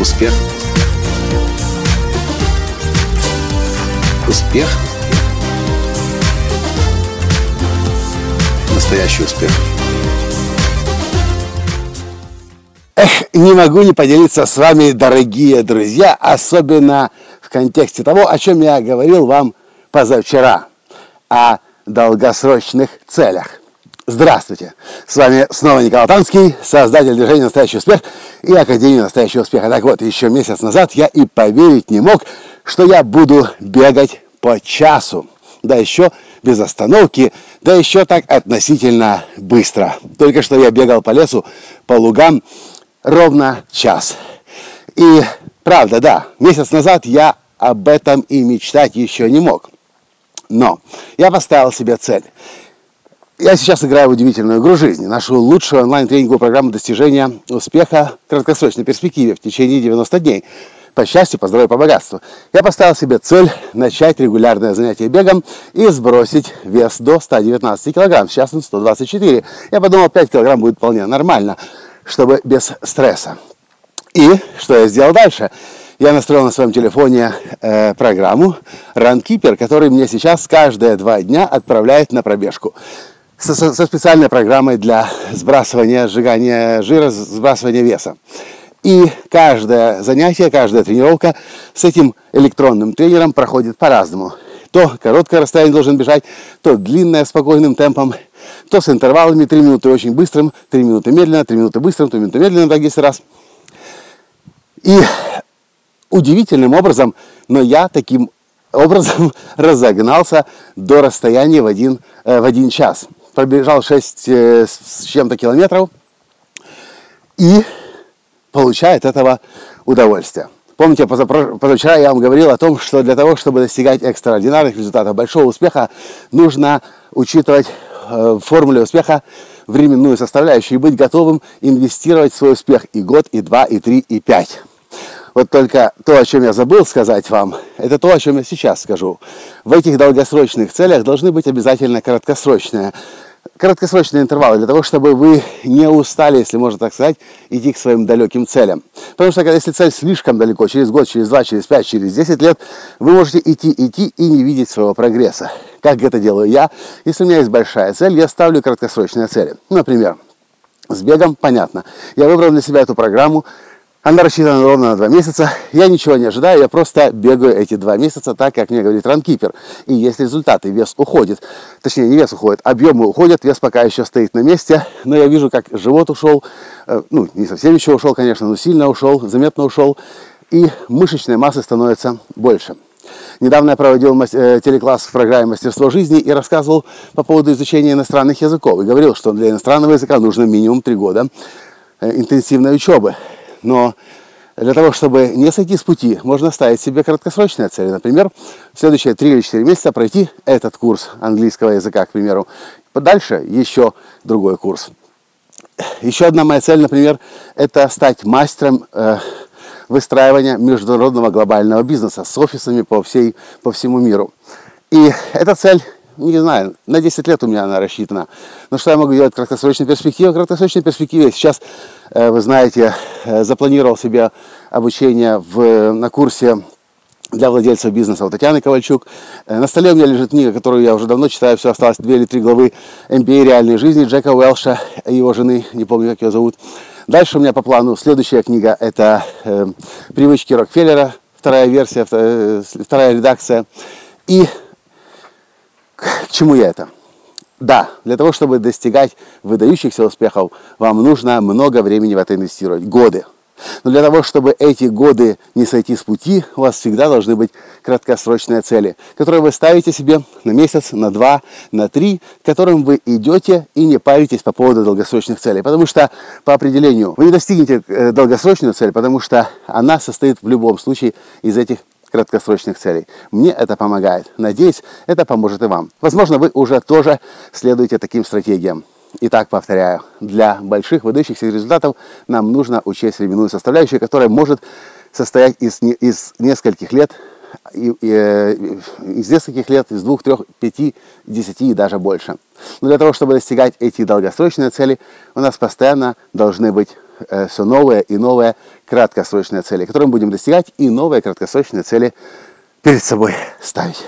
Успех. Успех. Настоящий успех. Эх, не могу не поделиться с вами, дорогие друзья, особенно в контексте того, о чем я говорил вам позавчера, о долгосрочных целях. Здравствуйте! С вами снова Николай Танский, создатель движения «Настоящий успех» и Академии «Настоящего успеха». Так вот, еще месяц назад я и поверить не мог, что я буду бегать по часу. Да еще без остановки, да еще так относительно быстро. Только что я бегал по лесу, по лугам ровно час. И правда, да, месяц назад я об этом и мечтать еще не мог. Но я поставил себе цель – я сейчас играю в удивительную игру жизни, нашу лучшую онлайн-тренинговую программу достижения успеха в краткосрочной перспективе в течение 90 дней. По счастью, по здоровью, по богатству. Я поставил себе цель начать регулярное занятие бегом и сбросить вес до 119 килограмм. Сейчас он 124. Я подумал, 5 килограмм будет вполне нормально, чтобы без стресса. И что я сделал дальше? Я настроил на своем телефоне э, программу Runkeeper, который мне сейчас каждые два дня отправляет на пробежку со, со специальной программой для сбрасывания, сжигания жира, сбрасывания веса. И каждое занятие, каждая тренировка с этим электронным тренером проходит по-разному. То короткое расстояние должен бежать, то длинное спокойным темпом, то с интервалами 3 минуты очень быстрым, 3 минуты медленно, 3 минуты быстрым, 3 минуты медленно, так 10 раз. И удивительным образом, но я таким образом разогнался до расстояния в один, э, в один час пробежал 6 э, с чем-то километров и получает этого удовольствие. Помните, позавчера я вам говорил о том, что для того, чтобы достигать экстраординарных результатов, большого успеха, нужно учитывать э, в формуле успеха временную составляющую и быть готовым инвестировать в свой успех и год, и два, и три, и пять. Вот только то, о чем я забыл сказать вам, это то, о чем я сейчас скажу. В этих долгосрочных целях должны быть обязательно краткосрочные, краткосрочные интервалы для того, чтобы вы не устали, если можно так сказать, идти к своим далеким целям. Потому что если цель слишком далеко, через год, через два, через пять, через десять лет, вы можете идти, идти и не видеть своего прогресса. Как это делаю я? Если у меня есть большая цель, я ставлю краткосрочные цели. Например, с бегом понятно. Я выбрал для себя эту программу, она рассчитана ровно на два месяца. Я ничего не ожидаю, я просто бегаю эти два месяца так, как мне говорит ранкипер. И есть результаты, вес уходит. Точнее, не вес уходит, объемы уходят, вес пока еще стоит на месте. Но я вижу, как живот ушел. Э, ну, не совсем еще ушел, конечно, но сильно ушел, заметно ушел. И мышечной массы становится больше. Недавно я проводил э, телекласс в программе «Мастерство жизни» и рассказывал по поводу изучения иностранных языков. И говорил, что для иностранного языка нужно минимум три года э, интенсивной учебы. Но для того, чтобы не сойти с пути, можно ставить себе краткосрочные цели. Например, в следующие 3 или 4 месяца пройти этот курс английского языка, к примеру. Дальше еще другой курс. Еще одна моя цель, например, это стать мастером э, выстраивания международного глобального бизнеса с офисами по, всей, по всему миру. И эта цель не знаю, на 10 лет у меня она рассчитана. Но что я могу делать в краткосрочной перспективе? В краткосрочной перспективе сейчас, э, вы знаете, э, запланировал себе обучение в, на курсе для владельцев бизнеса у Татьяны Ковальчук. Э, на столе у меня лежит книга, которую я уже давно читаю, все осталось две или три главы MBA реальной жизни Джека Уэлша и его жены, не помню, как ее зовут. Дальше у меня по плану следующая книга, это «Привычки Рокфеллера», вторая версия, вторая редакция. И чему я это? Да, для того, чтобы достигать выдающихся успехов, вам нужно много времени в это инвестировать, годы. Но для того, чтобы эти годы не сойти с пути, у вас всегда должны быть краткосрочные цели, которые вы ставите себе на месяц, на два, на три, к которым вы идете и не паритесь по поводу долгосрочных целей. Потому что по определению вы не достигнете э, долгосрочную цель, потому что она состоит в любом случае из этих краткосрочных целей. Мне это помогает. Надеюсь, это поможет и вам. Возможно, вы уже тоже следуете таким стратегиям. Итак, повторяю, для больших выдающихся результатов нам нужно учесть временную составляющую, которая может состоять из, из нескольких лет, и, и, э, из нескольких лет, из двух, трех, пяти, десяти и даже больше. Но для того, чтобы достигать эти долгосрочные цели, у нас постоянно должны быть все новые и новые краткосрочные цели, которые мы будем достигать, и новые краткосрочные цели перед собой ставить.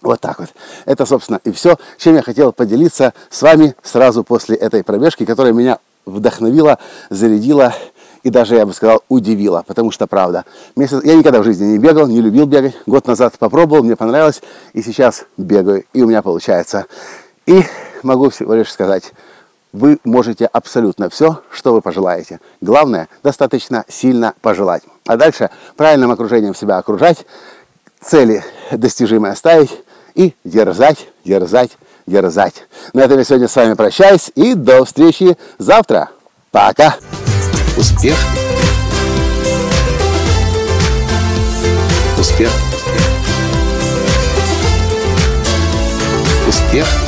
Вот так вот. Это, собственно, и все, чем я хотел поделиться с вами сразу после этой пробежки, которая меня вдохновила, зарядила и даже, я бы сказал, удивила. Потому что, правда, месяц... я никогда в жизни не бегал, не любил бегать. Год назад попробовал, мне понравилось, и сейчас бегаю, и у меня получается. И могу всего лишь сказать, вы можете абсолютно все, что вы пожелаете. Главное, достаточно сильно пожелать. А дальше правильным окружением себя окружать, цели достижимые ставить и дерзать, дерзать, дерзать. На этом я сегодня с вами прощаюсь и до встречи завтра. Пока! Успех! Успех! Успех!